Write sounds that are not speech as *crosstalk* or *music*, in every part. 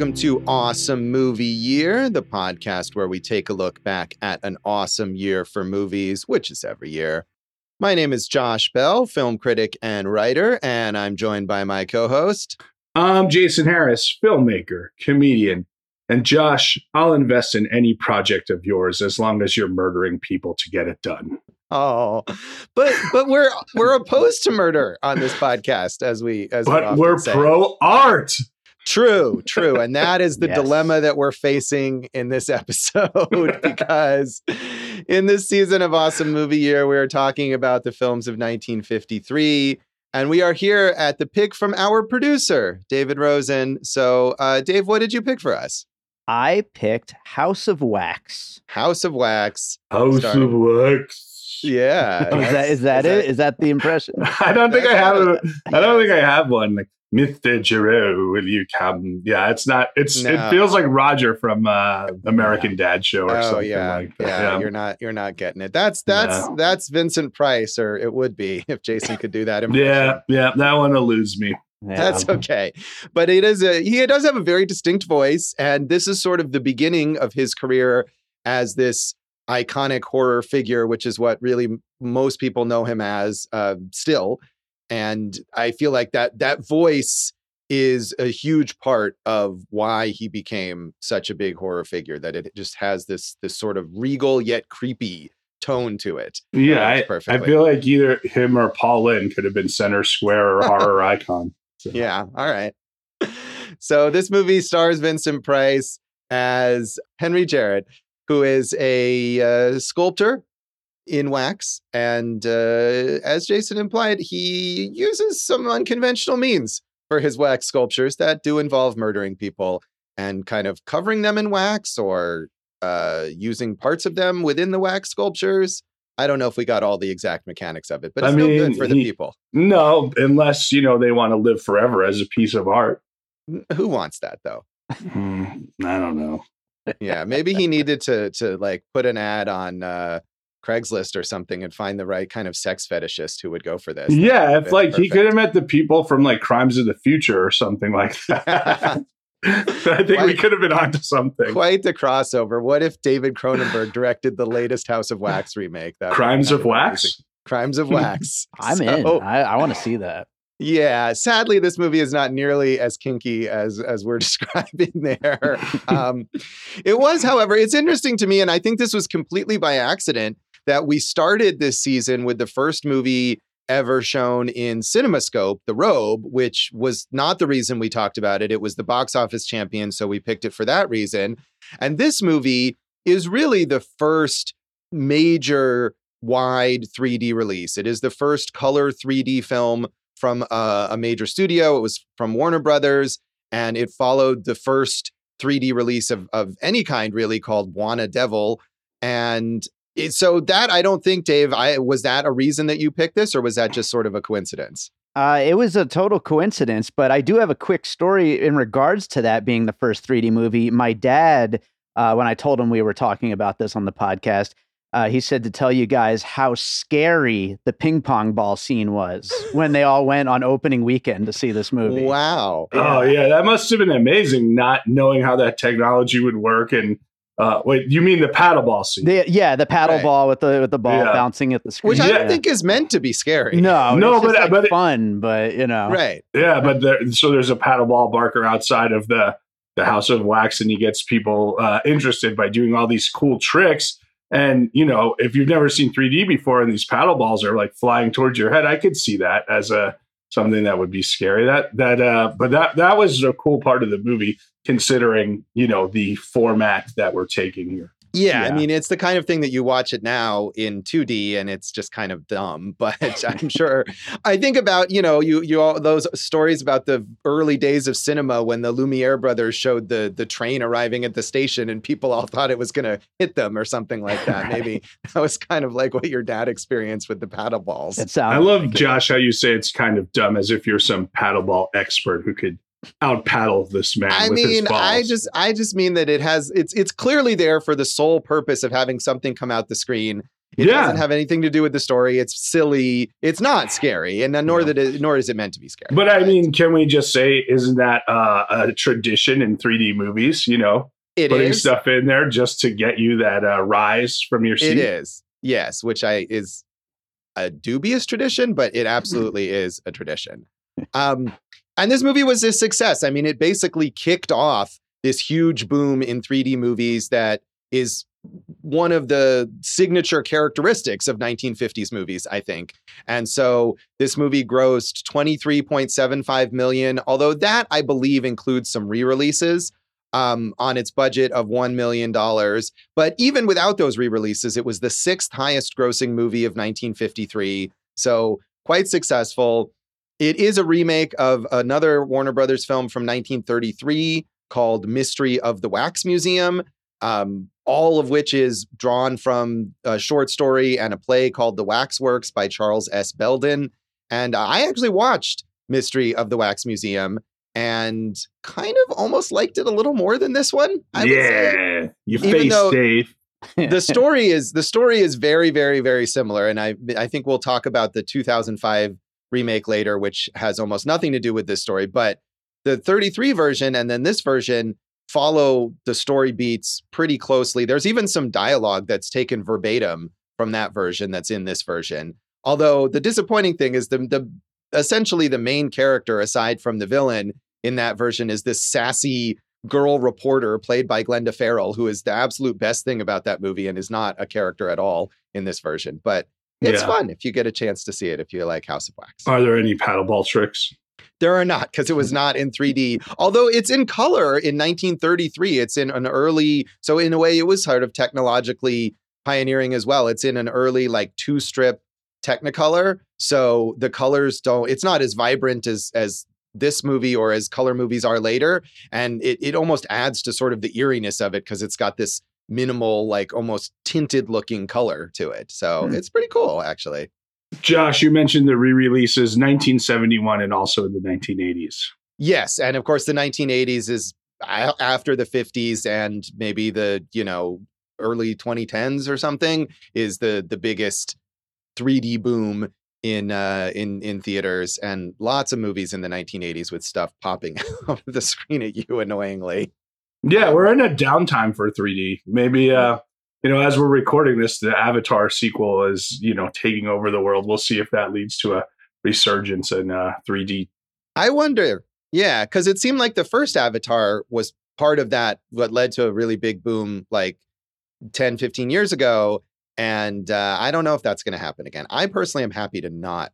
Welcome to Awesome Movie Year, the podcast where we take a look back at an awesome year for movies, which is every year. My name is Josh Bell, film critic and writer, and I'm joined by my co host. I'm Jason Harris, filmmaker, comedian. And Josh, I'll invest in any project of yours as long as you're murdering people to get it done. Oh, but but we're we're opposed to murder on this podcast, as we as but we we're say. pro art. True, true. And that is the Yes. dilemma that we're facing in this episode *laughs* because in this season of Awesome Movie Year, we are talking about the films of 1953. And we are here at the pick from our producer, David Rosen. So, uh, Dave, what did you pick for us? I picked House of Wax. House of Wax. House Starting- of Wax. Yeah. Is that is that it? Is that the impression? *laughs* I don't think I have. A, I don't think I have one. Like Mr. Giroux, will you come? Yeah, it's not. It's No. it feels like Roger from uh, American Dad Show or Oh something yeah, like that. yeah, You're not, you're not getting it. That's that's No. that's Vincent Price, or it would be if Jason could do that. *laughs* impression. yeah, yeah. That one eludes me. Yeah. That's okay. But it is a he does have a very distinct voice, and this is sort of the beginning of his career as this iconic horror figure, which is what really m- most people know him as uh, still. And I feel like that that voice is a huge part of why he became such a big horror figure. That it just has this this sort of regal yet creepy tone to it. Yeah, I, I feel like either him or Paul Lynde could have been center square or horror *laughs* icon. So- Yeah. All right. So this movie stars Vincent Price as Henry Jarrett, who is a uh, sculptor in wax, and uh, as Jason implied, he uses some unconventional means for his wax sculptures that do involve murdering people and kind of covering them in wax or uh, using parts of them within the wax sculptures. I don't know if we got all the exact mechanics of it, but I it's good mean, for the he- people. No, unless you know they want to live forever as a piece of art. Who wants that though? Hmm, I don't know. yeah maybe he needed to to like put an ad on uh craigslist or something and find the right kind of sex fetishist who would go for this Yeah, if That's like he could have met the people from like Crimes of the Future or something like *laughs* that. *laughs* I think we could have been onto something. quite the crossover what if david cronenberg directed the latest house of *laughs* wax remake that Crimes of Wax. amazing. crimes of wax I'm in. I, I want to see that. yeah sadly this movie is not nearly as kinky as as we're describing there um it was however it's interesting to me and i think this was completely by accident that we started this season with the first movie ever shown in cinemascope the robe which was not the reason we talked about it it was the box office champion so we picked it for that reason and this movie is really the first major wide 3d release it is the first color 3d film from a, major studio. It was from Warner Brothers, and it followed the first 3D release of, of any kind, really, called Bwana Devil. And so that I don't think, Dave, I was that a reason that you picked this, or was that just sort of a coincidence? Uh, it was a total coincidence, but I do have a quick story in regards to that being the first 3D movie. My dad, uh, when I told him we were talking about this on the podcast, uh, he said to tell you guys how scary the ping pong ball scene was when they all went on opening weekend to see this movie. Wow. Oh yeah, that must have been amazing. Not knowing how that technology would work, and uh, wait, you mean the paddle ball scene? The, yeah, the paddle Right. ball with the with the ball Yeah. bouncing at the screen. Which I Yeah. don't think is meant to be scary. No, No, it's just, but- like, but it- fun, but you know, Right. Yeah, but there, so there's a paddle ball barker outside of the the House of Wax, and he gets people uh, interested by doing all these cool tricks. And you know, if you've never seen 3D before, and these paddle balls are like flying towards your head, I could see that as a something that would be scary. That that, uh, but that that was a cool part of the movie, considering you know the format that we're taking here. Yeah, I mean, it's the kind of thing that you watch it now in 2D and it's just kind of dumb. *laughs* But I'm sure I think about, you know, you you all those stories about the early days of cinema when the Lumiere brothers showed the the train arriving at the station and people all thought it was gonna hit them or something like that. *laughs* Maybe that was kind of like what your dad experienced with the paddle balls. It sounds. I love Josh how you say it's kind of dumb, as if you're some paddleball expert who could out paddle this man. I with his mean, I just I just mean that it has it's it's clearly there for the sole purpose of having something come out the screen It Yeah. doesn't have anything to do with the story. It's silly. It's not scary, and nor No. that it, nor is it meant to be scary. But I mean, can we just say, isn't that uh, a tradition in 3D movies? You know, it putting is. stuff in there just to get you that uh, rise from your seat. It is. Yes, which I is a dubious tradition, but it absolutely is a tradition. Um, and this movie was a success. I mean, it basically kicked off this huge boom in 3D movies that is one of the signature characteristics of 1950s movies, I think. And so this movie grossed 23.75 million, although that I believe includes some re-releases um, on its budget of $1 million. But even without those re-releases, it was the sixth highest grossing movie of 1953. So quite successful. It is a remake of another Warner Brothers film from 1933 called Mystery of the Wax Museum, um, all of which is drawn from a short story and a play called The Waxworks by Charles S. Belden. And I actually watched Mystery of the Wax Museum and kind of almost liked it a little more than this one. I would say yeah, you face the *laughs* story is the story is very very very similar and i i think we'll talk about the 2005 remake later which has almost nothing to do with this story but the 33 version and then this version follow the story beats pretty closely there's even some dialogue that's taken verbatim from that version that's in this version although the disappointing thing is the the essentially the main character aside from the villain in that version is this sassy girl reporter played by Glenda Farrell, who is the absolute best thing about that movie and is not a character at all in this version. But it's Yeah. fun if you get a chance to see it, if you like House of Wax. Are there any paddleball tricks? There are not, because it was hmm. not in 3D, although it's in color in 1933. It's in an early, so in a way, it was sort of technologically pioneering as well. It's in an early, like two strip Technicolor. So the colors don't, it's not as vibrant as, as, this movie or as color movies are later and it, it almost adds to sort of the eeriness of it because it's got this minimal like almost tinted looking color to it so Hmm. it's pretty cool actually Josh, you mentioned the re-releases 1971 and also in the 1980s. Yes, and of course the 1980s is after the 50s and maybe the, you know, early 2010s or something is the the biggest 3D boom in uh in in theaters and lots of movies in the 1980s with stuff popping *laughs* out of the screen at you annoyingly. Yeah, we're in a downtime for 3D. Maybe uh you know, as we're recording this, the Avatar sequel is, you know, taking over the world. We'll see if that leads to a resurgence in uh 3D. I wonder. Yeah, cuz it seemed like the first Avatar was part of that what led to a really big boom like 10 15 years ago and uh, I don't know if that's going to happen again. I personally am happy to not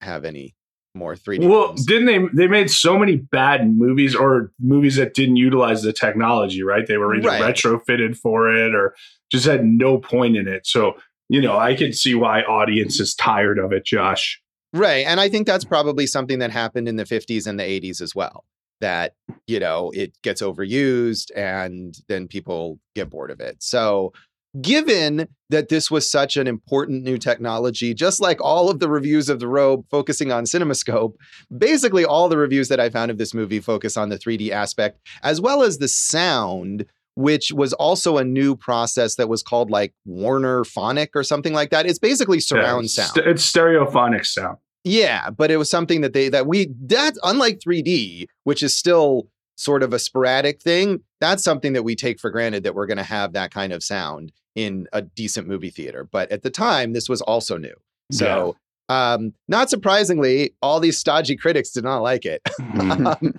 have any more 3D. Well, films. didn't they they made so many bad movies or movies that didn't utilize the technology, right? They were either Right. retrofitted for it or just had no point in it. So, you know, I can see why audience is tired of it, Josh. right, and I think that's probably something that happened in the 50s and the 80s as well. That you know it gets overused, and then people get bored of it. So, given that this was such an important new technology, just like all of the reviews of the Robe focusing on CinemaScope, basically all the reviews that I found of this movie focus on the 3D aspect as well as the sound. Which was also a new process that was called like Warner Phonic or something like that. It's basically surround Yeah, sound. st- it's stereophonic sound. Yeah, but it was something that they that we that unlike 3D, which is still sort of a sporadic thing, that's something that we take for granted that we're going to have that kind of sound in a decent movie theater. But at the time, this was also new. So, um, not surprisingly, all these stodgy critics did not like it. Mhm. *laughs* Um,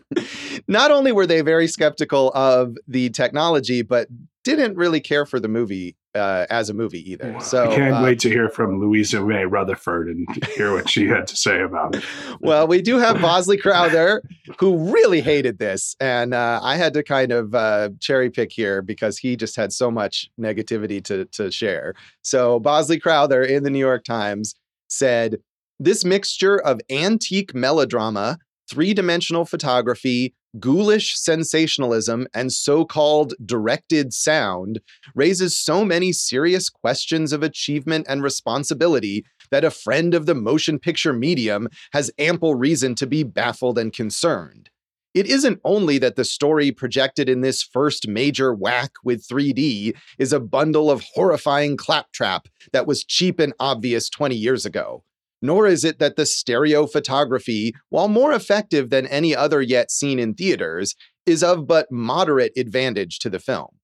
not only were they very skeptical of the technology, but didn't really care for the movie uh, as a movie either. So I can't uh, wait to hear from Louisa May Rutherford and hear what she had to say about it. well, we do have Bosley Crowther, who really hated this, and uh, I had to kind of uh, cherry pick here because he just had so much negativity to to share. So Bosley Crowther in the New York Times said, "This mixture of antique melodrama, three-dimensional photography." Ghoulish sensationalism and so called directed sound raises so many serious questions of achievement and responsibility that a friend of the motion picture medium has ample reason to be baffled and concerned. It isn't only that the story projected in this first major whack with 3D is a bundle of horrifying claptrap that was cheap and obvious 20 years ago, nor is it that the stereo photography, while more effective than any other yet seen in theaters, is of but moderate advantage to the film.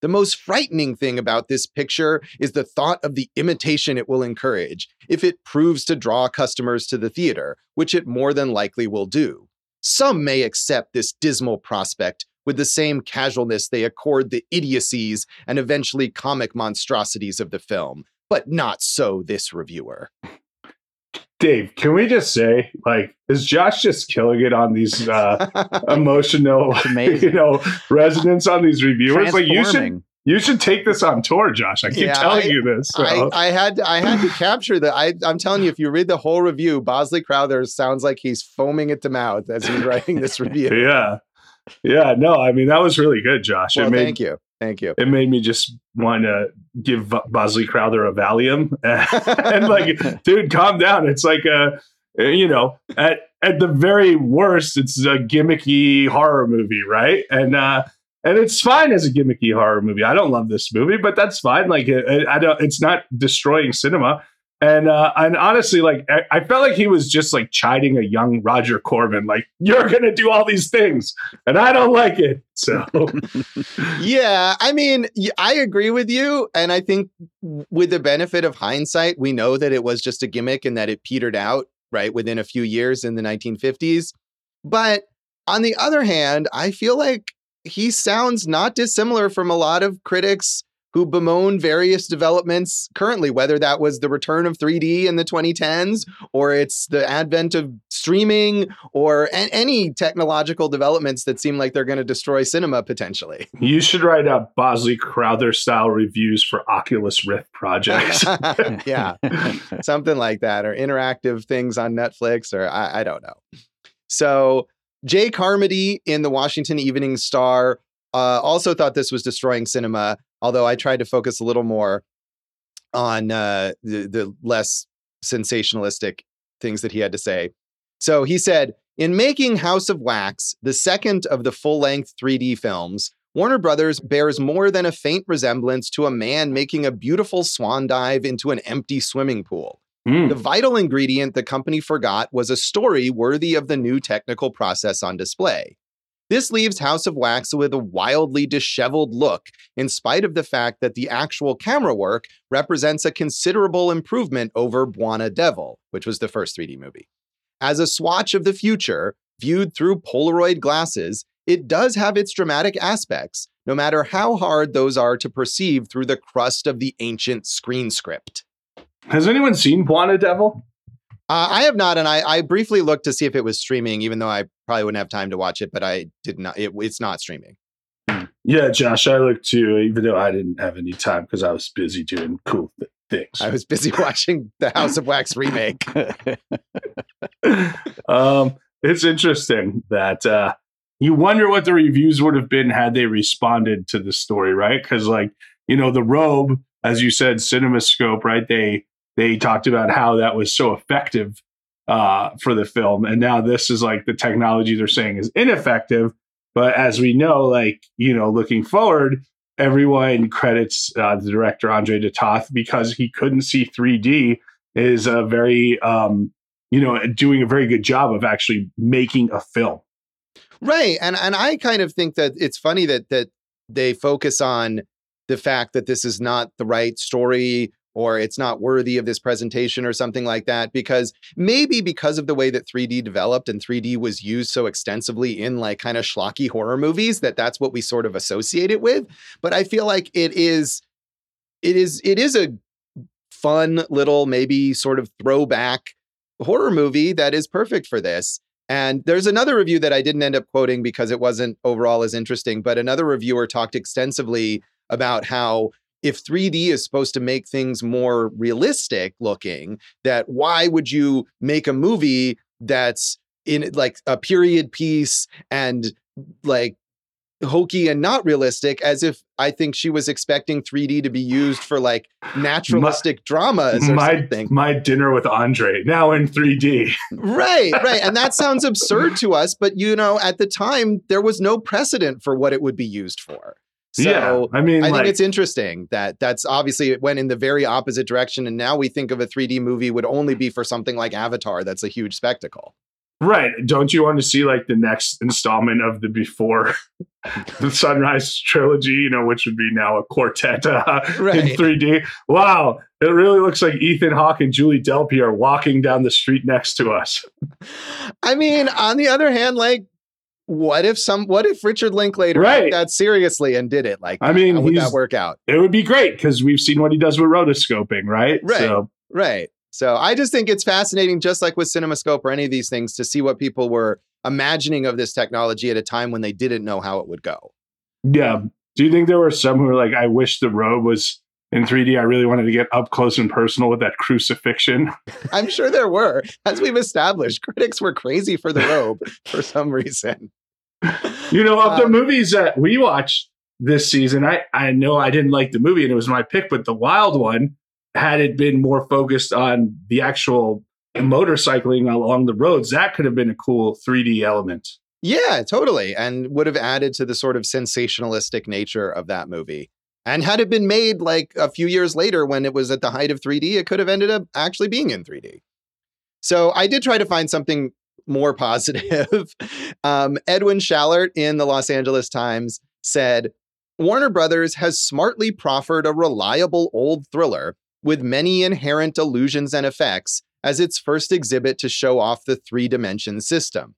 The most frightening thing about this picture is the thought of the imitation it will encourage if it proves to draw customers to the theater, which it more than likely will do. Some may accept this dismal prospect with the same casualness they accord the idiocies and eventually comic monstrosities of the film, but not so this reviewer. Dave, can we just say, like, is Josh just killing it on these uh, *laughs* emotional, you know, resonance on these reviewers? Like, you should you should take this on tour, Josh. I keep yeah, telling I, you this. So. I, I, had I had to capture that. I, I'm telling you, if you read the whole review, Bosley Crowther sounds like he's foaming at the mouth as he's writing this review. *laughs* yeah, yeah. No, I mean that was really good, Josh. Well, made, thank you, thank you. It made me just want to give Bosley Crowther a Valium *laughs* and like, *laughs* dude, calm down. It's like a you know at at the very worst, it's a gimmicky horror movie, right? And uh and it's fine as a gimmicky horror movie. I don't love this movie, but that's fine. Like, it, I don't. It's not destroying cinema. And uh, and honestly, like I, I, felt like he was just like chiding a young Roger Corman, like you're gonna do all these things, and I don't like it. So, *laughs* yeah, I mean, I agree with you, and I think with the benefit of hindsight, we know that it was just a gimmick and that it petered out right within a few years in the 1950s. But on the other hand, I feel like he sounds not dissimilar from a lot of critics who bemoan various developments currently, whether that was the return of 3D in the 2010s, or it's the advent of streaming, or a- any technological developments that seem like they're going to destroy cinema potentially. You should write out Bosley Crowther style reviews for Oculus Rift projects. *laughs* yeah, *laughs* something like that, or interactive things on Netflix, or I, I don't know. So Jay Carmody in the Washington Evening Star uh, also thought this was destroying cinema, although I tried to focus a little more on uh, the, the less sensationalistic things that he had to say. So he said, in making House of Wax, the second of the full length 3D films, Warner Brothers bears more than a faint resemblance to a man making a beautiful swan dive into an empty swimming pool. Mm. The vital ingredient the company forgot was a story worthy of the new technical process on display. This leaves House of Wax with a wildly disheveled look, in spite of the fact that the actual camera work represents a considerable improvement over Bwana Devil, which was the first 3D movie. As a swatch of the future, viewed through Polaroid glasses, it does have its dramatic aspects, no matter how hard those are to perceive through the crust of the ancient screen script. Has anyone seen Bwana Devil? Uh, I have not, and I, I, briefly looked to see if it was streaming, even though I probably wouldn't have time to watch it. But I did not. It, it's not streaming. Yeah, Josh, I looked too, even though I didn't have any time because I was busy doing cool th- things. I was busy watching the House of Wax remake. *laughs* um, it's interesting that uh, you wonder what the reviews would have been had they responded to the story, right? Because, like, you know, the robe, as you said, CinemaScope, right? They they talked about how that was so effective uh, for the film. And now this is like the technology they're saying is ineffective. But as we know, like, you know, looking forward, everyone credits uh, the director Andre de Toth because he couldn't see 3D is a very, um, you know, doing a very good job of actually making a film. Right. And and I kind of think that it's funny that that they focus on the fact that this is not the right story or it's not worthy of this presentation or something like that because maybe because of the way that 3D developed and 3D was used so extensively in like kind of schlocky horror movies that that's what we sort of associate it with. But I feel like it is it is it is a fun little maybe sort of throwback horror movie that is perfect for this. And there's another review that I didn't end up quoting because it wasn't overall as interesting, but another reviewer talked extensively about how if 3D is supposed to make things more realistic looking, that why would you make a movie that's in like a period piece and like hokey and not realistic as if I think she was expecting 3D to be used for like naturalistic dramas or my something. my dinner with Andre now in 3D. Right, right. And that sounds *laughs* absurd to us, but you know, at the time there was no precedent for what it would be used for. So yeah, I mean, I like, think it's interesting that that's obviously it went in the very opposite direction. And now we think of a 3D movie would only be for something like Avatar that's a huge spectacle. right. Don't you want to see like the next installment of the before *laughs* the Sunrise trilogy? You know, which would be now a quartet uh, in 3D. Wow, it really looks like Ethan Hawke and Julie Delpy are walking down the street next to us. I mean, on the other hand, like, what if some what if Richard Linklater Right. took that seriously and did it? Like, I mean, how would that work out? It would be great because we've seen what he does with rotoscoping, right? Right. So, Right. So I just think it's fascinating, just like with CinemaScope or any of these things, to see what people were imagining of this technology at a time when they didn't know how it would go. yeah. Do you think there were some who were like, I wish the robe was in 3D? I really wanted to get up close and personal with that crucifixion. I'm sure there were, as we've established, critics were crazy for the robe for some reason. *laughs* You know, of the Um, movies that we watched this season, I, I know I didn't like the movie and it was my pick, but the wild one, had it been more focused on the actual motorcycling along the roads, that could have been a cool 3D element. Yeah, totally. And would have added to the sort of sensationalistic nature of that movie. And had it been made like a few years later when it was at the height of 3D, it could have ended up actually being in 3D. So I did try to find something more positive. *laughs* um, Edwin Schallert in the Los Angeles Times said Warner Brothers has smartly proffered a reliable old thriller with many inherent illusions and effects as its first exhibit to show off the three dimension system.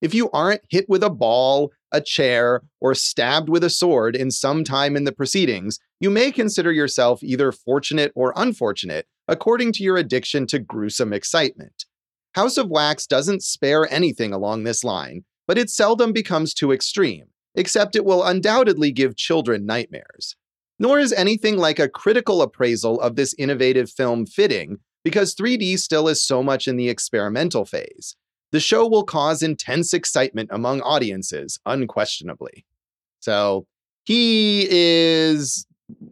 If you aren't hit with a ball, a chair, or stabbed with a sword in some time in the proceedings, you may consider yourself either fortunate or unfortunate, according to your addiction to gruesome excitement. House of Wax doesn't spare anything along this line, but it seldom becomes too extreme, except it will undoubtedly give children nightmares. Nor is anything like a critical appraisal of this innovative film fitting, because 3D still is so much in the experimental phase. The show will cause intense excitement among audiences, unquestionably. So he is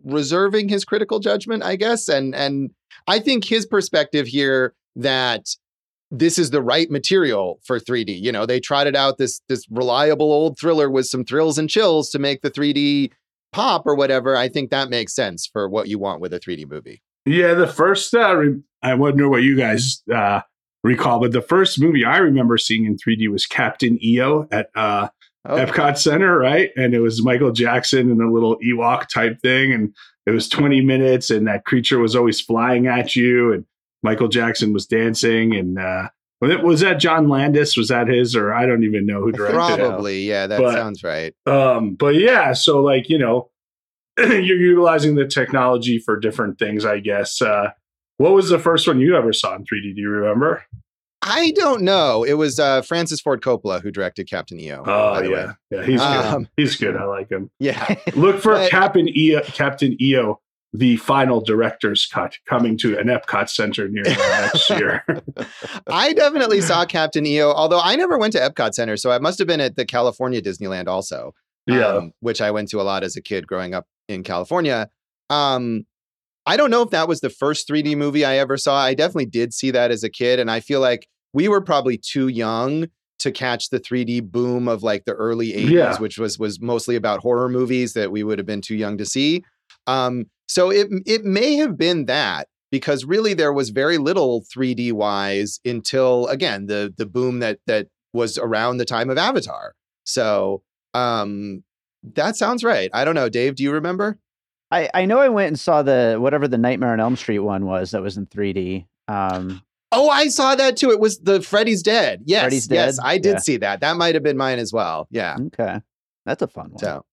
reserving his critical judgment, I guess, and and I think his perspective here that this is the right material for 3D. You know, they trotted out this this reliable old thriller with some thrills and chills to make the 3D pop or whatever. I think that makes sense for what you want with a 3D movie. Yeah, the first, uh, re- I wonder what you guys uh, recall, but the first movie I remember seeing in 3D was Captain EO at uh, Oh, Epcot Center, right? And it was Michael Jackson and a little Ewok type thing. And it was 20 minutes, and that creature was always flying at you. And Michael Jackson was dancing. And uh, was that John Landis? Was that his? Or I don't even know who directed it. probably. Yeah, that But- sounds right. Um, but yeah, so like, you know, *clears throat* you're utilizing the technology for different things, I guess. Uh, what was the first one you ever saw in 3D? Do you remember? I don't know. It was uh, Francis Ford Coppola who directed Captain EO. Oh, by the yeah. way. Yeah, he's good. Um, he's good. I like him. *laughs* Yeah. Look for But- Captain EO, Captain EO, the final director's cut coming to an Epcot Center near next *laughs* year. I definitely saw Captain EO, although I never went to Epcot Center, so I must have been at the California Disneyland also. yeah. um, which I went to a lot as a kid growing up in California. Um, I don't know if that was the first 3D movie I ever saw. I definitely did see that as a kid, and I feel like we were probably too young to catch the 3D boom of like the early 80s, Yeah. which was was mostly about horror movies that we would have been too young to see. Um, so it it may have been that because really there was very little 3D wise until again the the boom that that was around the time of Avatar. So um that sounds right. I don't know, Dave. Do you remember? I, I know I went and saw the whatever the Nightmare on Elm Street one was that was in 3D. Um, Oh, I saw that too. It was the Freddy's Dead. Yes, Freddy's yes, Dead? I did Yeah. see that. That might have been mine as well. Yeah. okay, that's a fun one. So,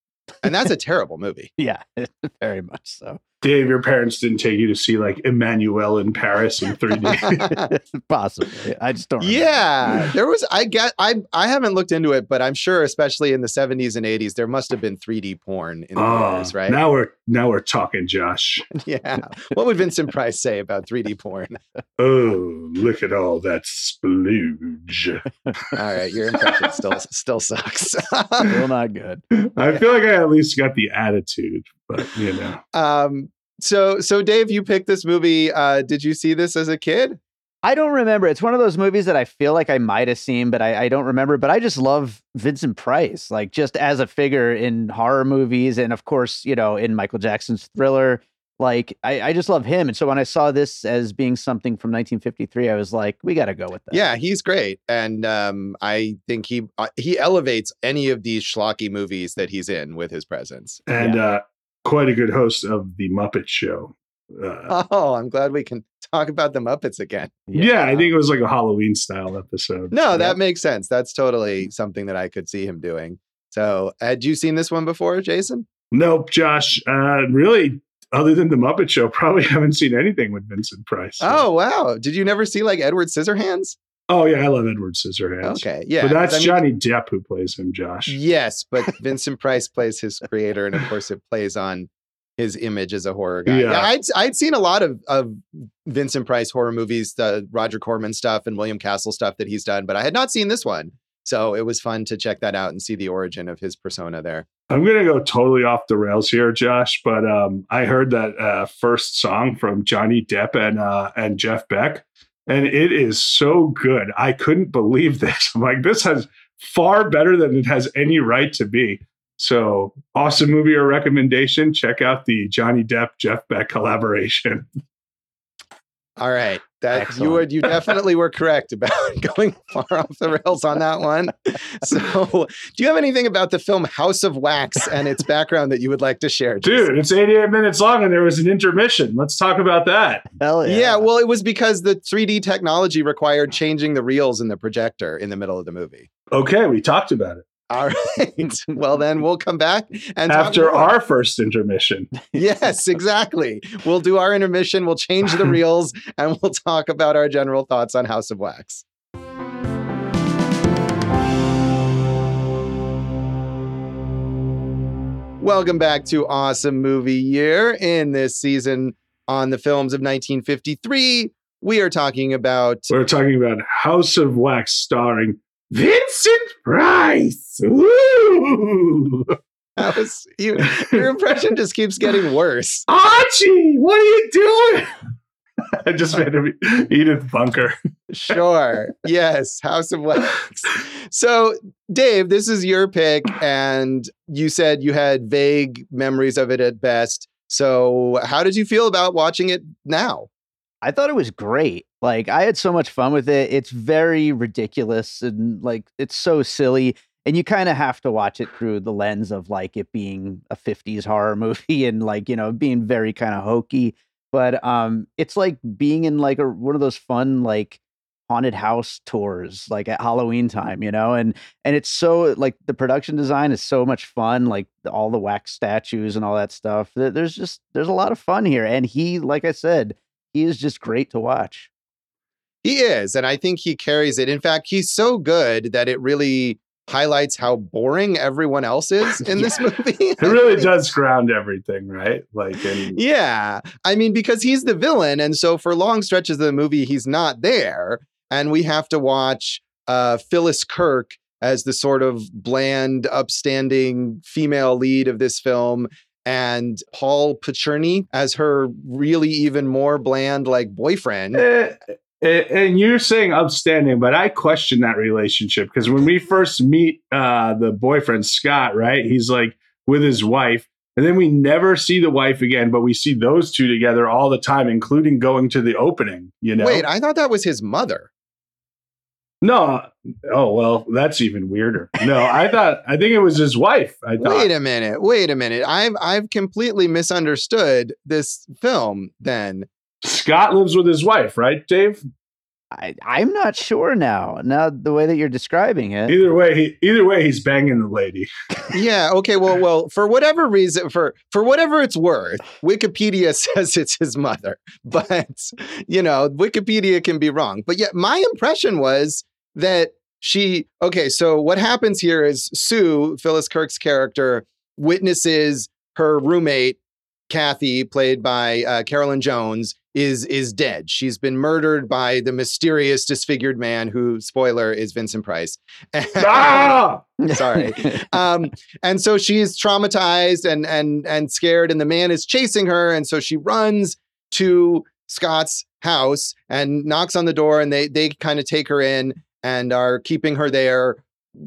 and that's a terrible movie. *laughs* Yeah, *laughs* very much so. Dave, your parents didn't take you to see like Emmanuel in Paris in 3D. *laughs* Possibly. I just don't. remember. yeah, there was. I get. I I haven't looked into it, but I'm sure, especially in the 70s and 80s, there must have been 3D porn in the oh, theaters, right? now we're now we're talking, Josh. *laughs* yeah. What would Vincent Price say about 3D porn? *laughs* Oh, look at all that splooge. All right, your impression still still sucks. Still not good. I feel like I at least got the attitude, but you know. um. So so Dave, you picked this movie. Uh, did you see this as a kid? I don't remember. It's one of those movies that I feel like I might have seen, but I, I don't remember. But I just love Vincent Price, like just as a figure in horror movies, and of course, you know, in Michael Jackson's Thriller. Like I, I just love him, and so when I saw this as being something from 1953, I was like, we got to go with that. Yeah, he's great, and um, I think he uh, he elevates any of these schlocky movies that he's in with his presence. And uh, quite a good host of the Muppet Show. Uh, Oh, I'm glad we can talk about the Muppets again. yeah. I think it was like a Halloween style episode. No, that makes sense. That's totally something that I could see him doing. So, had you seen this one before, Jason? Nope, Josh. Uh, really, other than the Muppet Show, *laughs* probably haven't seen anything with Vincent Price. so- Oh, wow. Did you never see like Edward Scissorhands? Oh yeah, I love Edward Scissorhands. Okay, yeah. but that's I mean- Johnny Depp who plays him, Josh. Yes, but *laughs* Vincent Price plays his creator, and of course, it plays on his image as a horror guy. Yeah. Yeah, I'd I'd seen a lot of of Vincent Price horror movies, the Roger Corman stuff and William Castle stuff that he's done, but I had not seen this one. So it was fun to check that out and see the origin of his persona there. I'm gonna go totally off the rails here, Josh. But um, I heard that uh, first song from Johnny Depp and uh, and Jeff Beck, and it is so good. I couldn't believe *laughs* this. I'm like, this has far better than it has any right to be. So awesome movie or recommendation. Check out the Johnny Depp Jeff Beck collaboration. All right. That you would you definitely were correct about *laughs* going far off the rails on that one. *laughs* So do you have anything about the film House of Wax and its background that you would like to share? Jason? Dude, it's 88 minutes long and there was an intermission. Let's talk about that. Hell yeah. Yeah. well, it was because the 3D technology required changing the reels in the projector in the middle of the movie. Okay, we talked about it. All right. *laughs* well, then we'll come back and After our first intermission. *laughs* yes, exactly. We'll do our intermission. We'll change the *laughs* reels, and we'll talk about our general thoughts on House of Wax. Welcome back to Awesome Movie Year. In this season on the films of 1953, we are talking about We're talking about House of Wax starring Vincent Price. Ooh. That was you, your impression just keeps getting worse. Archie, what are you doing? *laughs* I just made him Edith Bunker. Sure. yes, House of Wax. So, Dave, this is your pick, and you said you had vague memories of it at best. So, how did you feel about watching it now? I thought it was great. Like I had so much fun with it. It's very ridiculous and like it's so silly. And you kind of have to watch it through the lens of like it being a 50s horror *laughs* movie and like, you know, being very kind of hokey. But um it's like being in like a one of those fun like haunted house tours like at Halloween time, you know? And and it's so like the production design is so much fun, like all the wax statues and all that stuff. There's just there's a lot of fun here and he like I said, is just great to watch. He is, and I think he carries it. In fact, he's so good that it really highlights how boring everyone else is *laughs* in this movie. It really *laughs* does ground everything, right? Like, and Yeah. I mean, because he's the villain. And so for long stretches of the movie, he's not there. And we have to watch uh, Phyllis Kirk as the sort of bland, upstanding female lead of this film. And Paul Picerni as her really even more bland, like boyfriend. Eh, eh, and you're saying upstanding, but I question that relationship because when we first meet uh, the boyfriend Scott, right? He's like with his wife, and then we never see the wife again, but we see those two together all the time, including going to the opening. You know? Wait, I thought that was his mother. No. Oh well, that's even weirder. No, I *laughs* thought I think it was his wife. I thought. Wait a minute. Wait a minute. I've I've completely misunderstood this film then. Scott lives with his wife, right, Dave? I, I'm not sure now. Now the way that you're describing it. Either way, he, either way, he's banging the lady. *laughs* yeah. Okay. Well, well, for whatever reason, for for whatever it's worth, Wikipedia *laughs* says it's his mother, but you know, Wikipedia can be wrong. But yet, my impression was that she. Okay. So what happens here is Sue, Phyllis Kirk's character, witnesses her roommate Kathy, played by uh, Carolyn Jones, is is dead. She's been murdered by the mysterious disfigured man who, spoiler, is Vincent Price. *laughs* ah! Sorry. *laughs* Um, and so she's traumatized and and and scared, and the man is chasing her, and so she runs to Scott's house and knocks on the door, and they they kind of take her in and are keeping her there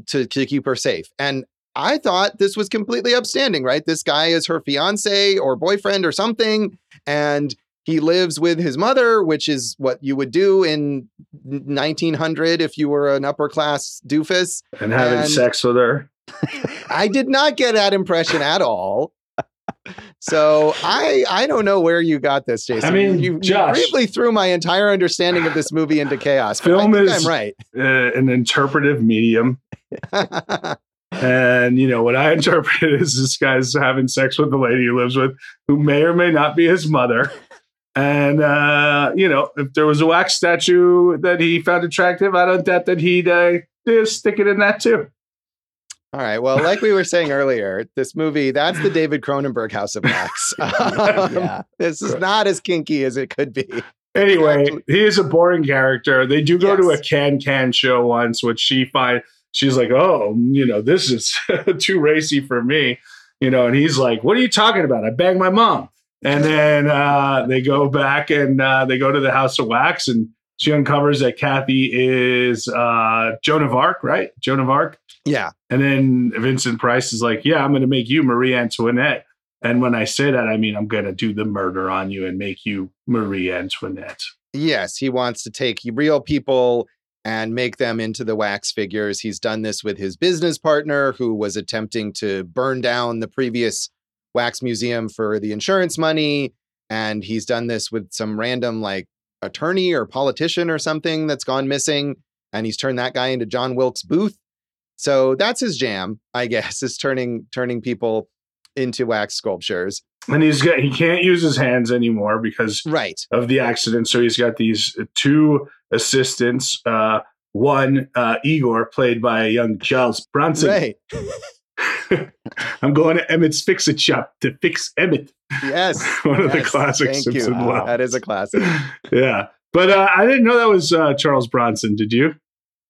to, to keep her safe. And I thought this was completely upstanding, right? This guy is her fiance or boyfriend or something, and he lives with his mother, which is what you would do in 1900 if you were an upper class doofus. And having and sex with her. I did not get that impression at all. So I I don't know where you got this, Jason. I mean, you, Josh, you briefly threw my entire understanding of this movie into chaos. Film is I'm right. Uh, an interpretive medium. *laughs* and you know what I *laughs* interpret is this guy's having sex with the lady he lives with, who may or may not be his mother. And uh, you know, if there was a wax statue that he found attractive, I don't doubt that he'd uh, stick it in that too. All right. Well, like we were saying earlier, this movie, that's the David Cronenberg House of Wax. *laughs* Um, yeah. This is not as kinky as it could be. Anyway, *laughs* he is a boring character. They do go yes. to a can can show once, which she finds, she's like, Oh, you know, this is *laughs* too racy for me. You know, and he's like, What are you talking about? I banged my mom. And then uh, they go back and uh, they go to the House of Wax, and she uncovers that Kathy is uh, Joan of Arc, right? Joan of Arc. Yeah. And then Vincent Price is like, "Yeah, I'm going to make you Marie Antoinette." And when I say that, I mean I'm going to do the murder on you and make you Marie Antoinette. Yes, he wants to take real people and make them into the wax figures. He's done this with his business partner, who was attempting to burn down the previous wax museum for the insurance money. And he's done this with some random like attorney or politician or something that's gone missing. And he's turned that guy into John Wilkes Booth. So that's his jam, I guess, *laughs* is turning turning people into wax sculptures. And he's got he can't use his hands anymore because right. of the accident. So he's got these two assistants. Uh, one uh, Igor, played by a young Charles Bronson. Right. *laughs* I'm going to Emmett's Fix It Shop to fix Emmett. Yes. *laughs* One of yes, the classic Simpson wow. That is a classic. yeah. But uh, I didn't know that was uh, Charles Bronson. Did you?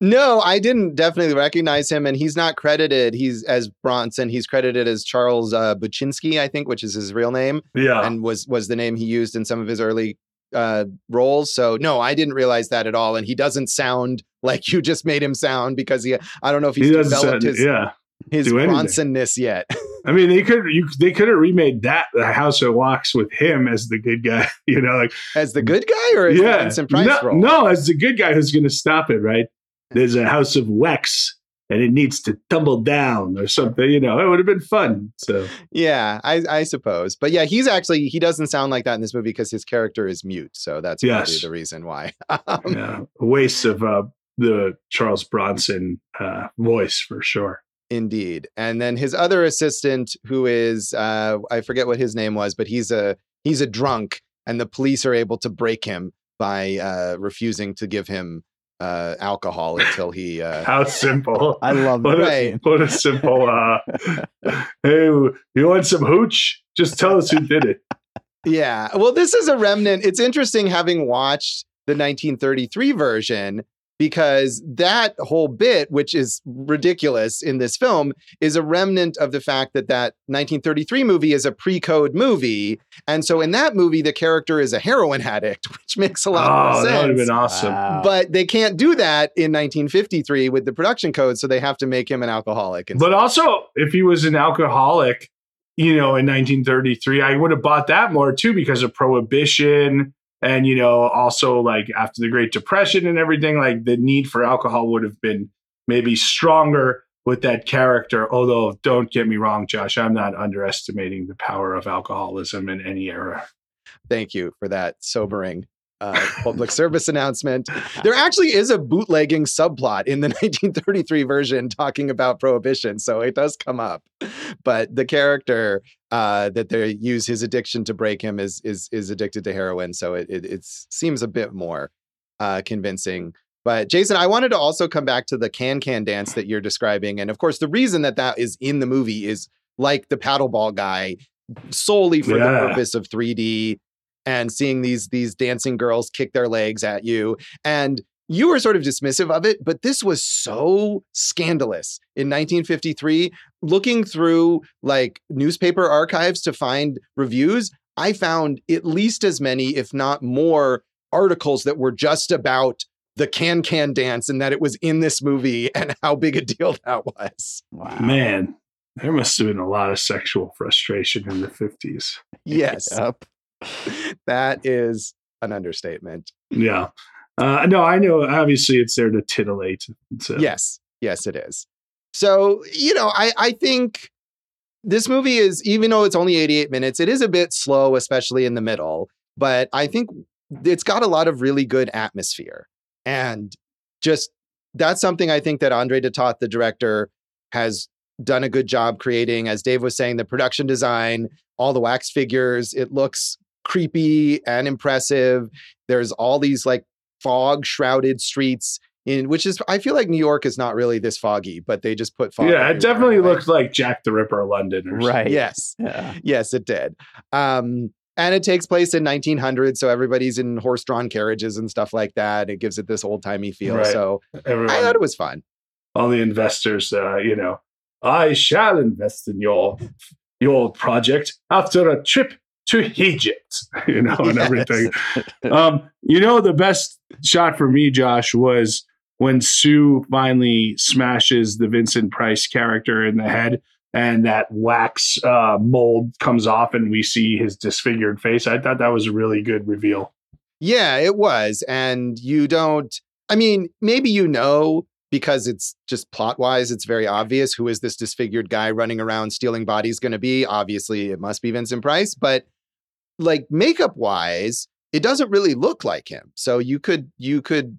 No, I didn't definitely recognize him, and he's not credited. He's as Bronson. He's credited as Charles uh, Buchinsky, I think, which is his real name. Yeah, and was was the name he used in some of his early uh, roles. So no, I didn't realize that at all. And he doesn't sound *laughs* like you just made him sound because he. I don't know if he's he developed sound, his yeah his Bronsonness yet. *laughs* I mean, they could you they could have remade that the House of Wax with him as the good guy, *laughs* you know, like as the good guy or as yeah, Vincent Price no, role? No, as the good guy who's going to stop it. Right? There's a House of Wax. And it needs to tumble down or something, you know. It would have been fun. So yeah, I, I suppose, but yeah, he's actually he doesn't sound like that in this movie because his character is mute. So that's yes. probably the reason why. *laughs* um, yeah, a waste of uh, the Charles Bronson uh, voice for sure. Indeed. And then his other assistant, who is uh, I forget what his name was, but he's a he's a drunk, and the police are able to break him by uh, refusing to give him uh, alcohol until he. Uh, *laughs* How simple! I love what that. A, *laughs* what a simple. Uh, *laughs* hey, you want some hooch? Just tell us who did it. Yeah. Well, this is a remnant. It's interesting having watched the 1933 version because that whole bit, which is ridiculous in this film, is a remnant of the fact that that 1933 movie is a pre-code movie, and so in that movie the character is a heroin addict, *laughs* which makes a lot oh, of sense. That would have been awesome. Wow. But they can't do that in 1953 with the production code, so they have to make him an alcoholic. But also, if he was an alcoholic, you know, in 1933, I would have bought that more too because of prohibition and you know also like after the great depression and everything like the need for alcohol would have been maybe stronger with that character. Although don't get me wrong josh i'm not underestimating the power of alcoholism in any era. Thank you for that sobering uh, public service announcement. There actually is a bootlegging subplot in the *laughs* 1933 version talking about prohibition, so it does come up. But the character uh, that they use his addiction to break him is is is addicted to heroin, so it it, it seems a bit more uh, convincing. But Jason, I wanted to also come back to the can can dance that you're describing, and of course, the reason that that is in the movie is like the paddleball guy solely for Yeah. the purpose of 3D and seeing these these dancing girls kick their legs at you and you were sort of dismissive of it but this was so scandalous in 1953 looking through like newspaper archives to find reviews i found at least as many if not more articles that were just about the can can dance and that it was in this movie *laughs* and how big a deal that was Wow. Man, there must have been a lot of sexual frustration in the 50s. yes Yep. *laughs* that is an understatement Yeah. Uh, no, I know. Obviously, it's there to titillate. So. Yes, yes, it is. So, you know, I, I think this movie is, even though it's only 88 minutes, it is a bit slow, especially in the middle. But I think it's got a lot of really good atmosphere. And just that's something I think that Andre de Toth, the director, has done a good job creating. As Dave was saying, the production design, all the wax figures, it looks creepy and impressive. There's all these like fog shrouded streets in which is I feel like New York is not really this foggy, but they just put fog. Yeah, it definitely anyway. looked like Jack the Ripper London or something. Right. Yes. Yeah. Yes, it did. Um, and it takes place in 1900, so everybody's in horse-drawn carriages and stuff like that. It gives it this old-timey feel. Right. So Everyone, I thought it was fun. all the investors, uh, you know, I shall invest in your your project after a trip to Egypt, *laughs* you know, and *laughs* Yes. everything. Um, you know, the best shot for me, Josh, was when Sue finally smashes the Vincent Price character in the head and that wax uh, mold comes off and we see his disfigured face. I thought that was a really good reveal. Yeah, it was. And you don't, I mean, maybe you know because it's just plot wise, it's very obvious who is this disfigured guy running around stealing bodies going to be. Obviously, it must be Vincent Price, but like makeup wise, it doesn't really look like him. So you could, you could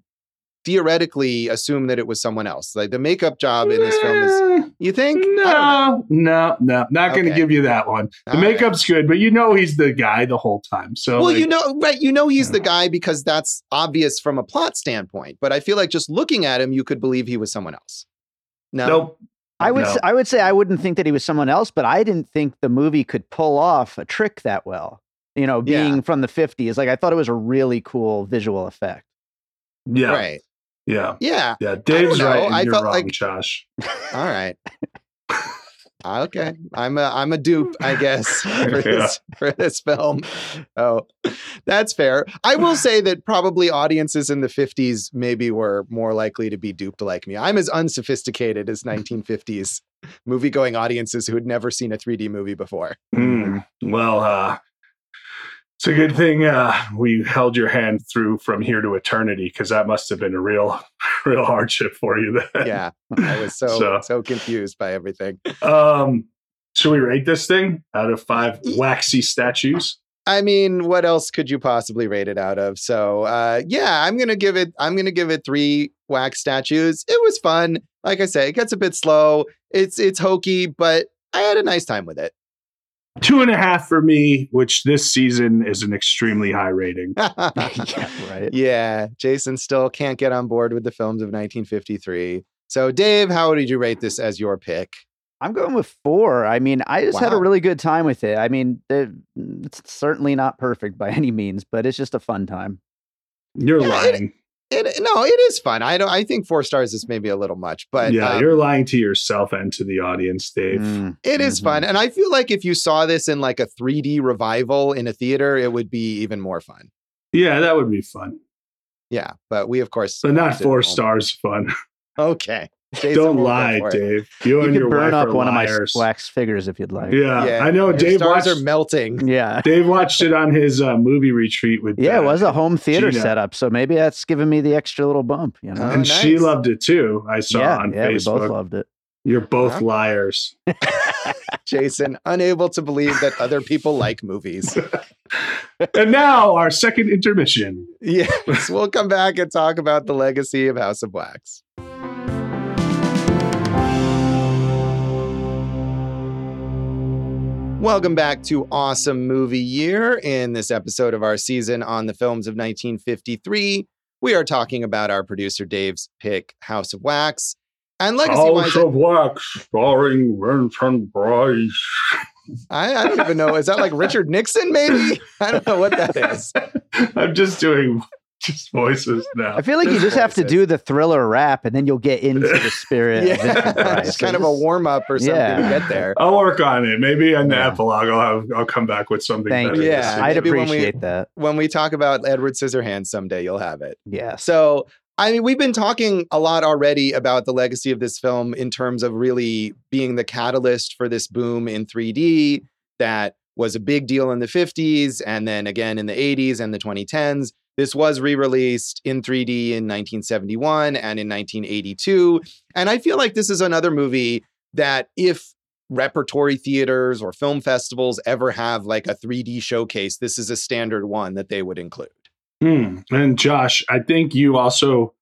theoretically assume that it was someone else. Like the makeup job in this film is, Eh, you think? I don't know. No, no, no, not going to Okay. give you that one. The All right. makeup's good, but you know he's the guy the whole time. So, Well, like, you know, right? You know, he's the Yeah. guy because that's obvious from a plot standpoint. But I feel like just looking at him, you could believe he was someone else. No, nope. I would No. s- I would say I wouldn't think that he was someone else, but I didn't think the movie could pull off a trick that well. You know, Yeah. being from the 50s, like I thought it was a really cool visual effect. Yeah, right? yeah, Yeah. yeah. Dave's know. right. And I you're felt wrong, like- Josh. *laughs* All right. okay, *laughs* I'm a I'm a dupe, I guess, *laughs* for this for this film. Oh, that's fair. I will say that probably audiences in the 50s maybe were more likely to be duped like me. I'm as unsophisticated as 1950s movie going audiences who had never seen a 3D movie before. Hmm. Well, uh, it's a good thing uh, we held your hand through from here to eternity because that must have been a real, *laughs* real hardship for you. Then. Yeah, I was so So- so confused by everything. Um, should we rate this thing out of five waxy statues? I mean, what else could you possibly rate it out of? So, uh, yeah, I'm gonna give it. I'm gonna give it three wax statues. It was fun. Like I say, it gets a bit slow. It's it's hokey, but I had a nice time with it. Two and a half for me, which this season is an extremely high rating. *laughs* *laughs* yeah, right. yeah, Jason still can't get on board with the films of 1953. So, Dave, how did you rate this as your pick? I'm going with four. I mean, I just had a really good time with it. I mean, it- it's certainly not perfect by *laughs* any means, but it's just a fun time. You're Yeah, lying. It no, it is fun. I don't. I think four stars is maybe a little much, but yeah, um, you're lying to yourself and to the audience, Dave. Mm, It is mhm. fun. And I feel like if you saw this in like a 3D revival in a theater, it would be even more fun. Yeah, that would be fun, Yeah. But we, of course, but not four stars fun. *laughs* Okay. Jason Don't lie. Dave. You, You and could your burn wife up are one of my wax figures if you'd like. Yeah, I know. your Dave stars watched. are melting. *laughs* Yeah. Dave watched it on his uh, movie retreat with. Yeah, uh, it was a home theater Gina. setup, so maybe that's giving me the extra little bump. You know, Oh, and she loved it too. I saw yeah, on yeah, we both Facebook. loved it. You're both Huh? liars. *laughs* Jason, unable to believe that other people *laughs* like movies. and now our second intermission. Yes, we'll come back and talk about the legacy of House of Wax. Welcome back to Awesome Movie Year. In this episode of our season on the films of 1953, we are talking about our producer Dave's pick, House of Wax. And legacy House of Wax, starring Vincent Price. I, I don't even know. Is that like Richard Nixon, maybe? I don't know what that is. *laughs* I'm just doing just voices now. I feel like you just have to do the thriller rap and then you'll get into the spirit. Yeah, Price. it's kind of a warm up or something Yeah. to get there. I'll work on it. Maybe in the Yeah. epilogue, I'll have I'll come back with something. Thank better you. Yeah. I'd maybe when we- appreciate that. When we talk about Edward Scissorhands someday, you'll have it. Yeah. So, I mean, we've been talking a lot already about the legacy of this film in terms of really being the catalyst for this boom in 3D that was a big deal in the 50s and then again in the 80s and the 2010s. This was re released in 3D in 1971 and in 1982. And I feel like this is another movie that if repertory theaters or film festivals ever have like a 3D showcase, this is a standard one that they would include. Hmm. And Josh, I think you also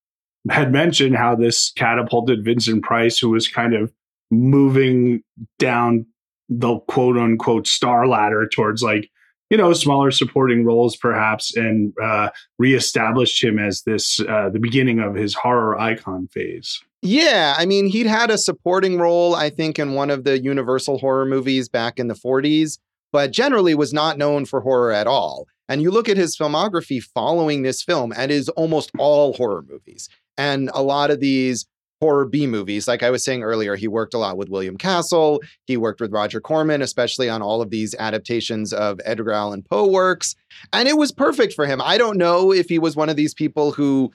had mentioned how this catapulted Vincent Price, who was kind of moving down the quote unquote star ladder towards like, you know, smaller supporting roles perhaps, and uh, reestablished him as this, uh, the beginning of his horror icon phase. Yeah, I mean, he'd had a supporting role, I think, in one of the Universal horror movies back in the 40s, but generally was not known for horror at all. And you look at his filmography following this film, and it is almost all horror movies. And a lot of these horror B movies, like I was saying earlier, he worked a lot with William Castle. He worked with Roger Corman, especially on all of these adaptations of Edgar Allan Poe works. And it was perfect for him. I don't know if he was one of these people who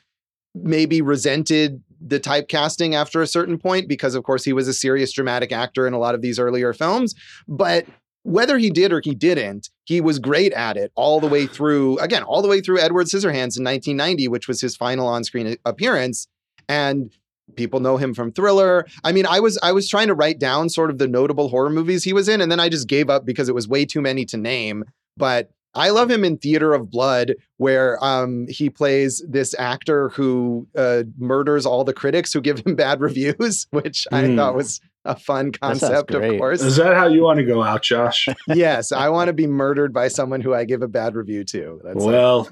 maybe resented the typecasting after a certain point because of course he was a serious dramatic actor in a lot of these earlier films but whether he did or he didn't he was great at it all the way through again all the way through edward scissorhands in 1990 which was his final on-screen appearance and people know him from thriller i mean i was i was trying to write down sort of the notable horror movies he was in and then i just gave up because it was way too many to name but I love him in Theater of Blood, where um, he plays this actor who uh, murders all the critics who give him bad *laughs* reviews, which I Hmm. thought was a fun concept, of course. Is that how you want to go out, Josh? *laughs* yes, I want to be murdered by someone who I give a bad review to. That's well,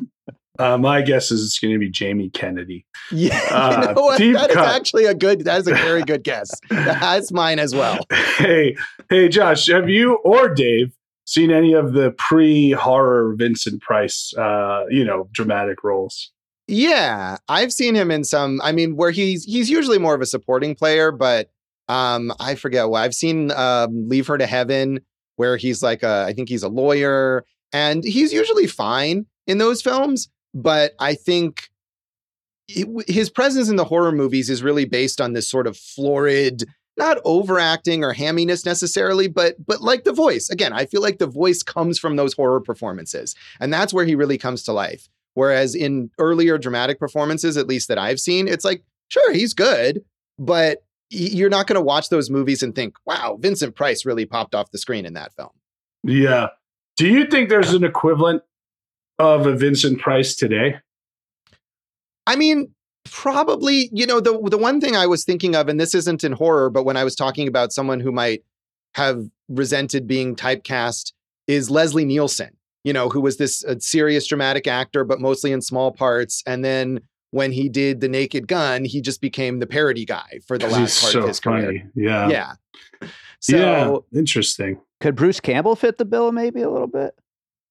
uh, my guess is it's going to be Jamie Kennedy. yeah, uh, you know what? That is cut. actually a good. That is a very good guess. *laughs* That's mine as well. hey, hey, Josh, have you or Dave seen any of the pre-horror Vincent Price, uh, you know, dramatic roles? Yeah, I've seen him in some. I mean, where he's he's usually more of a supporting player, but um, I forget what I've seen. Um, Leave Her to Heaven, where he's like a, I think he's a lawyer, and he's usually fine in those films. But I think it- his presence in the horror movies is really based on this sort of florid, not overacting or hamminess necessarily, but but like the voice. Again, I feel like the voice comes from those horror performances, and that's where he really comes to life. Whereas in earlier dramatic performances, at least that I've seen, it's like, sure, he's good, but you're not going to watch those movies and think, wow, Vincent Price really popped off the screen in that film. Yeah. Do you think there's an equivalent of a Vincent Price today? I mean, probably, you know, the the one thing I was thinking of, and this isn't in horror, but when I was talking about someone who might have resented being typecast, is Leslie Nielsen. You know, who was this uh, serious dramatic actor, but mostly in small parts, and then when he did The Naked Gun, he just became the parody guy for the last part so of his funny. career. Yeah. Yeah. So yeah. Interesting. Could Bruce Campbell fit the bill maybe a little bit?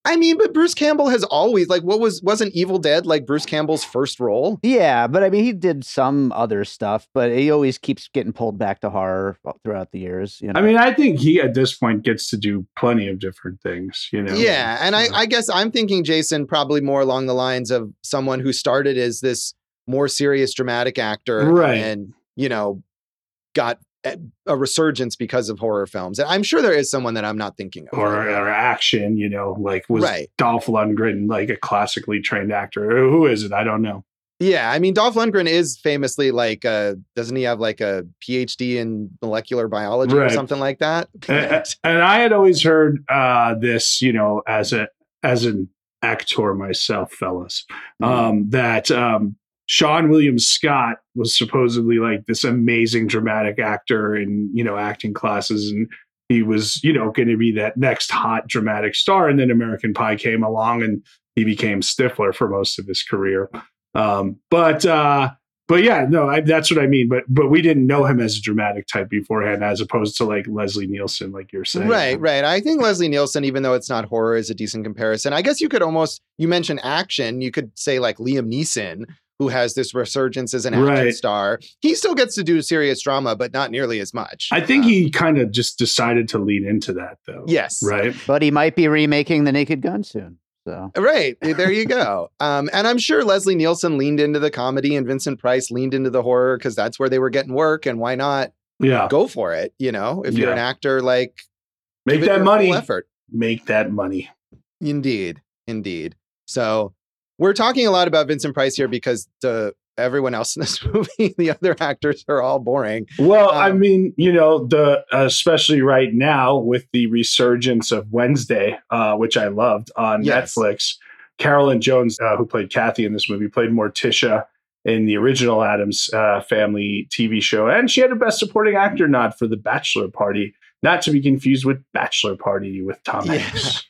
I mean, but Bruce campbell has always like what was wasn't Evil Dead like Bruce Campbell's first role? Yeah, but I mean, he did some other stuff, but he always keeps getting pulled back to horror uh, throughout the years. You know, I mean, I think he at this point gets to do plenty of different things, you know? Yeah, and I, I guess I'm thinking Jason probably more along the lines of someone who started as this more serious dramatic actor, Right. And you know, got a resurgence because of horror films. And I'm sure there is someone that I'm not thinking of. or, or action, you know, like was Right. Dolph Lundgren like a classically trained actor? Who is it? I don't know. Yeah, I mean, Dolph Lundgren is famously like, uh, doesn't he have like a PhD in molecular biology or something like that? and, and I had always heard uh, this, you know, as a as an actor myself, fellas, Mm-hmm. um, that um, Seann William Scott was supposedly like this amazing dramatic actor in you know acting classes, and he was you know going to be that next hot dramatic star. And then American Pie came along, and he became Stifler for most of his career. Um, but uh, but yeah, no, I, that's what I mean. But but we didn't know him as a dramatic type beforehand, as opposed to like Leslie Nielsen, like you're saying. Right, right. I think Leslie Nielsen, even though it's not horror, is a decent comparison. I guess you could almost you mentioned action. You could say like Liam Neeson, who has this resurgence as an action Right. star. He still gets to do serious drama, but not nearly as much. I think Um, he kind of just decided to lean into that, though. Yes. Right. But he might be remaking The Naked Gun soon. So Right. There you go. *laughs* um, and I'm sure Leslie Nielsen leaned into the comedy and Vincent Price leaned into the horror because that's where they were getting work. And why not Yeah. go for it? You know, if you're an actor, like Make that money. effort. Make that money. Indeed, indeed. So we're talking a lot about Vincent Price here because the everyone else in this *laughs* movie, the other actors are all boring. Well, I Um, mean, you know, the especially right now with the resurgence of Wednesday, uh, which I loved on Yes. Netflix. Carolyn Jones, uh, who played Kathy in this movie, played Morticia in the original Addams uh, Family TV show, and she had a Best Supporting Actor nod for The Bachelor Party, not to be confused with Bachelor Party with Tom Yeah. Hanks. *laughs*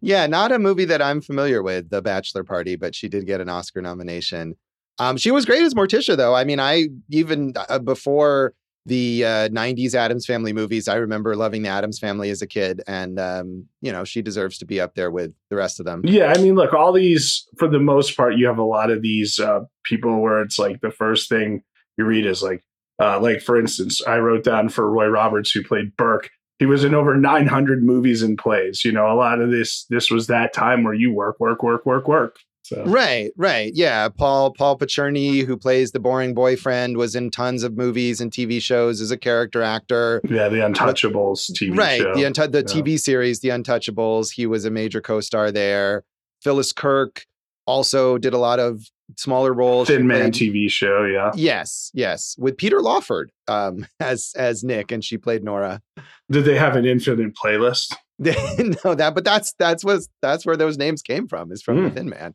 Yeah, not a movie that I'm familiar with, The Bachelor Party, but she did get an Oscar nomination. Um, she was great as Morticia, though. I mean, I even uh, before the uh, 90s Addams Family movies, I remember loving the Addams Family as a kid. And, um, you know, she deserves to be up there with the rest of them. Yeah, I mean, look, all these, for the most part, you have a lot of these uh, people where it's like the first thing you read is like, uh, like for instance, I wrote down for Roy Roberts, who played Burke. He was in over 900 movies and plays. You know, a lot of this, this was that time where you work, work, work, work, work. So Right, right. Yeah. Paul Paul Picerni, who plays the boring boyfriend, was in tons of movies and TV shows as a character actor. yeah, the Untouchables TV right. show. The untou- the Yeah. TV series, The Untouchables. He was a major co-star there. Phyllis Kirk also did a lot of smaller roles. Thin Man played- TV show. Yeah. Yes, yes, with Peter Lawford um, *laughs* as as Nick, and she played Nora. Did they have an infinite playlist? *laughs* no, that, but that's that's was that's where those names came from. Is from the Hmm. Thin Man.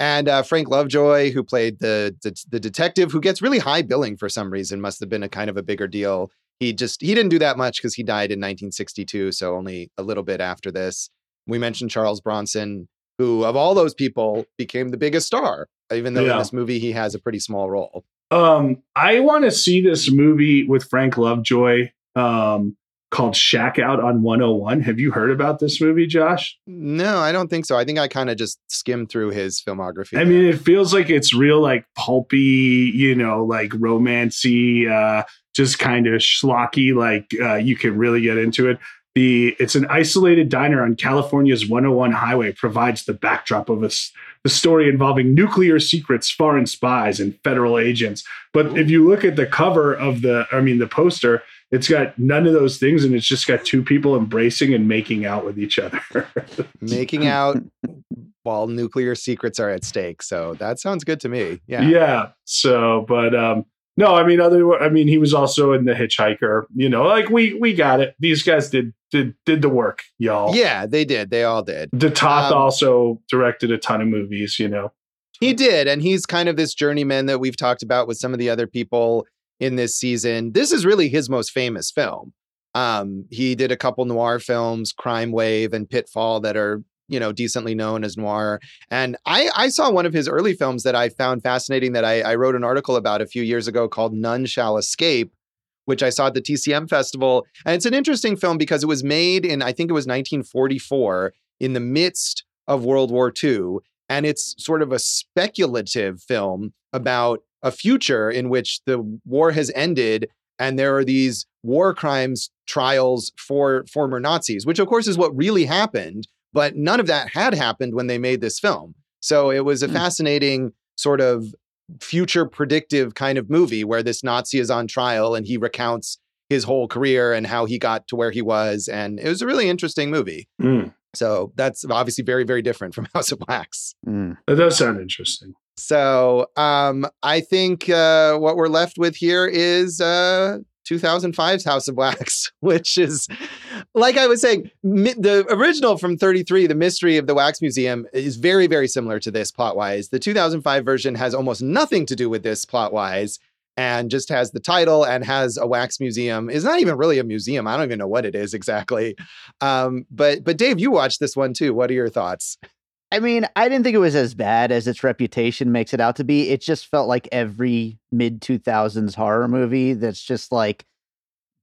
And uh, Frank Lovejoy, who played the, the the detective, who gets really high billing for some reason, must have been a kind of a bigger deal. He just he didn't do that much because he died in 1962, so only a little bit after this. We mentioned Charles Bronson, who of all those people became the biggest star, even though in this movie he has a pretty small role. Um, I want to see this movie with Frank Lovejoy um, called Shack Out on 101. Have you heard about this movie, Josh? No, I don't think so. I think I kind of just skimmed through his filmography. I there. mean, it feels like it's real, like pulpy, you know, like romancy, uh, just kind of schlocky. Like uh, you can really get into it. The it's an isolated diner on California's 101 highway provides the backdrop of a the story involving nuclear secrets, foreign spies, and federal agents. But if you look at the cover of the, I mean, the poster, it's got none of those things, and it's just got two people embracing and making out with each other. *laughs* making out while nuclear secrets are at stake. So that sounds good to me. Yeah. yeah so but um no i mean other i mean he was also in the hitchhiker you know like we we got it these guys did did did the work y'all Yeah, they did. They all did. de Toth Um, also directed a ton of movies you know He did. And he's kind of this journeyman that we've talked about with some of the other people in this season. This is really his most famous film. Um, he did a couple noir films, Crime Wave and Pitfall, that are, you know, decently known as noir. And I, I saw one of his early films that I found fascinating that I, I wrote an article about a few years ago called None Shall Escape, which I saw at the TCM Festival. And it's an interesting film because it was made in, I think it was 1944, in the midst of World War II. And it's sort of a speculative film about a future in which the war has ended and there are these war crimes trials for former Nazis, which of course is what really happened. But none of that had happened when they made this film. So it was a Hmm. fascinating sort of future predictive kind of movie where this Nazi is on trial and he recounts his whole career and how he got to where he was. And it was a really interesting movie. Mm, So that's obviously very, very different from *laughs* House of Wax. Mm. that does sound interesting So um, I think uh, what we're left with here is uh, 2005's House of Wax, *laughs* which is, like I was saying, mi- the original from 33, The Mystery of the Wax Museum, is very, very similar to this plot wise. The 2005 version has almost nothing to do with this plot wise and just has the title and has a wax museum. It's not even really a museum. I don't even know what it is exactly. Um, but but Dave, you watched this one too. What are your thoughts? I mean, I didn't think it was as bad as its reputation makes it out to be. It just felt like every mid 2000s horror movie that's just like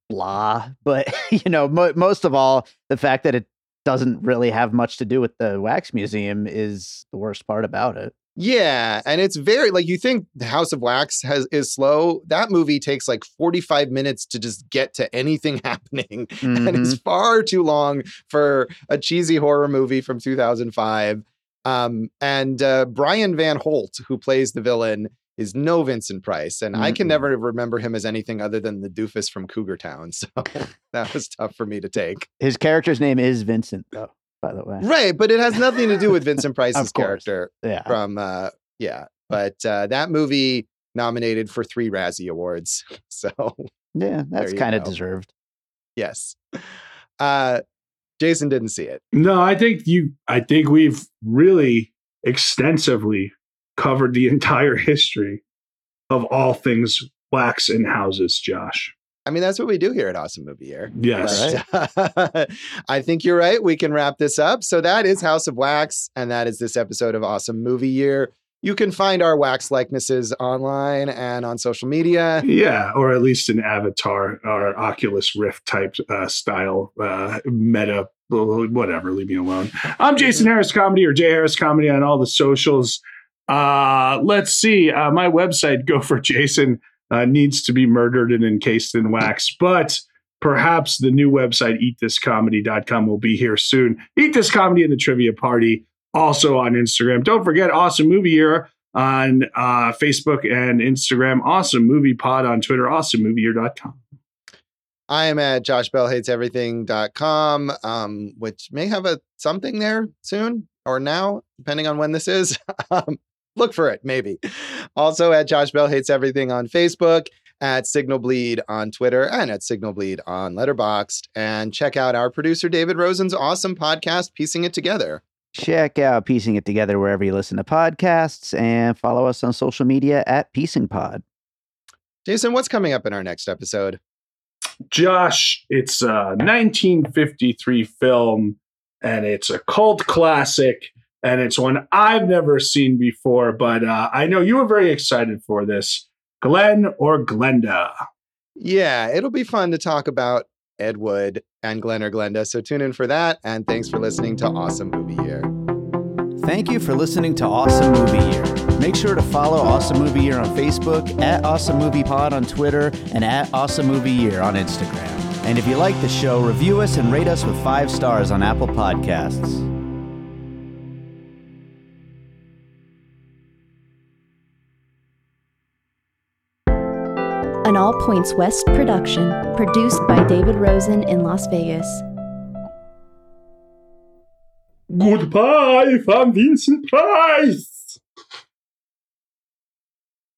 blah. *laughs* But, you know, mo- most of all, the fact that it doesn't really have much to do with the wax museum is the worst part about it. Yeah, and it's very like you think the House of Wax has is slow. That movie takes like 45 minutes to just get to anything *laughs* happening. And it's Mhm. far too long for a cheesy horror movie from 2005. Um, and uh, Brian Van Holt, who plays the villain, is no Vincent Price. And I can never remember him as anything other than the doofus from Cougar Town. *laughs* So that was tough for me to take. His character's name is Vincent, though, by the way. Right. But it has nothing to do with Vincent *laughs* Price's character Yeah. from uh yeah but uh that movie nominated for three razzie awards *laughs* so Yeah, that's kind of deserved. yes uh jason didn't see it No, I think you. I think we've really extensively covered the *laughs* entire history of all things wax and houses. Josh. i mean that's what we do here at awesome movie year Yes. *laughs* I think you're right. We can wrap this up. So that is House of Wax, and that is this episode of Awesome Movie Year. You can find our wax likenesses online and on social media. Yeah, or at least an Avatar or Oculus Rift type uh, style uh, meta, whatever. Leave me alone. I'm Jason Harris Comedy or J Harris Comedy on all the socials. Uh, let's see. Uh, my website, *laughs* Go for Jason, uh, needs to be murdered and encased in wax, but perhaps the new website, eatthiscomedy.com, will be here soon. Eat This Comedy and the Trivia Party, also on Instagram. Don't forget Awesome Movie Year on uh, Facebook and Instagram. Awesome Movie Pod on Twitter. AwesomeMovieYear.com. I am at joshbellhateseverything.com, um, which may have a something there soon or now, depending on when this is. *laughs* um, look for it, maybe. Also at Josh Bell Hates Everything on Facebook, at Signal Bleed on Twitter, and at Signal Bleed on Letterboxd. And check out our producer David Rosen's awesome podcast, Piecing It Together. Check out Piecing It Together wherever you listen to podcasts and follow us on social media at Piecing Pod. Jason, what's coming up in our next episode? Josh, it's a 1953 film and it's a cult classic and it's one I've never seen before, but uh, I know you were very excited for this. Glen or Glenda? Yeah, it'll be fun to talk about Ed Wood and Glen or Glenda. So tune in for that. And thanks for listening to Awesome Movie Year. Thank you for listening to Awesome Movie Year. Make sure to follow Awesome Movie Year on Facebook, at Awesome Movie Pod on Twitter, and at Awesome Movie Year on Instagram. And if you like the show, review us and rate us with five stars on Apple Podcasts. An All Points West production, produced by David Rosen in Las Vegas. Goodbye from Vincent Price.